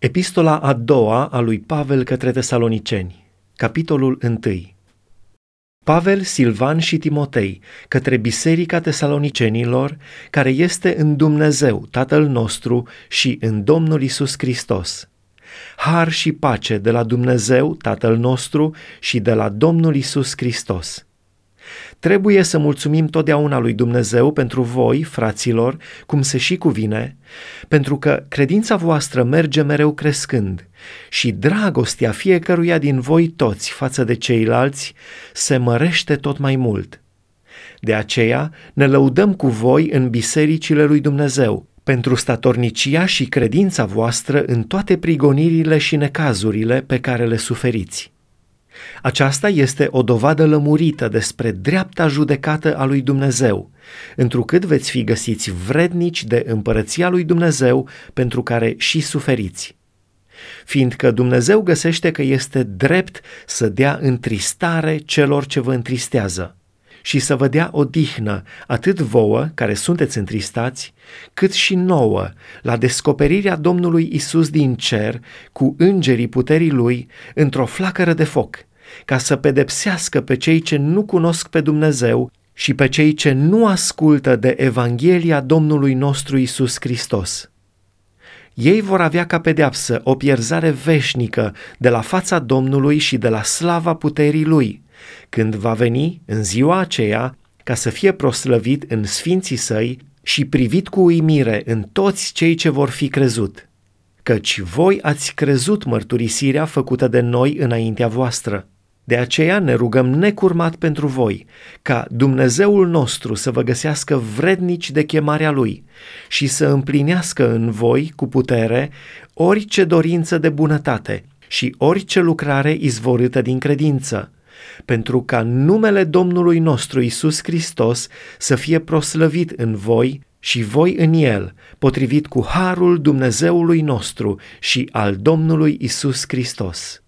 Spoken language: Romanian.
Epistola a doua a lui Pavel către Tesaloniceni, capitolul 1. Pavel, Silvan și Timotei, către Biserica Tesalonicenilor, care este în Dumnezeu, Tatăl nostru și în Domnul Isus Hristos. Har și pace de la Dumnezeu, Tatăl nostru și de la Domnul Isus Hristos. Trebuie să mulțumim totdeauna lui Dumnezeu pentru voi, fraților, cum se și cuvine, pentru că credința voastră merge mereu crescând și dragostea fiecăruia din voi toți față de ceilalți se mărește tot mai mult. De aceea ne lăudăm cu voi în bisericile lui Dumnezeu, pentru statornicia și credința voastră în toate prigonirile și necazurile pe care le suferiți. Aceasta este o dovadă lămurită despre dreapta judecată a lui Dumnezeu, întrucât veți fi găsiți vrednici de împărăția lui Dumnezeu pentru care și suferiți. Fiindcă Dumnezeu găsește că este drept să dea întristare celor ce vă întristează și să vă dea odihnă atât vouă, care sunteți întristați, cât și nouă, la descoperirea Domnului Isus din cer cu îngerii puterii Lui într-o flacără de foc, ca să pedepsească pe cei ce nu cunosc pe Dumnezeu și pe cei ce nu ascultă de Evanghelia Domnului nostru Isus Hristos. Ei vor avea ca pedeapsă o pierzare veșnică de la fața Domnului și de la slava puterii Lui, când va veni în ziua aceea ca să fie proslăvit în sfinții săi și privit cu uimire în toți cei ce vor fi crezut. Căci voi ați crezut mărturisirea făcută de noi înaintea voastră. De aceea ne rugăm necurmat pentru voi, ca Dumnezeul nostru să vă găsească vrednici de chemarea Lui și să împlinească în voi cu putere orice dorință de bunătate și orice lucrare izvorâtă din credință, pentru ca numele Domnului nostru Isus Hristos să fie proslăvit în voi și voi în el, potrivit cu harul Dumnezeului nostru și al Domnului Isus Hristos.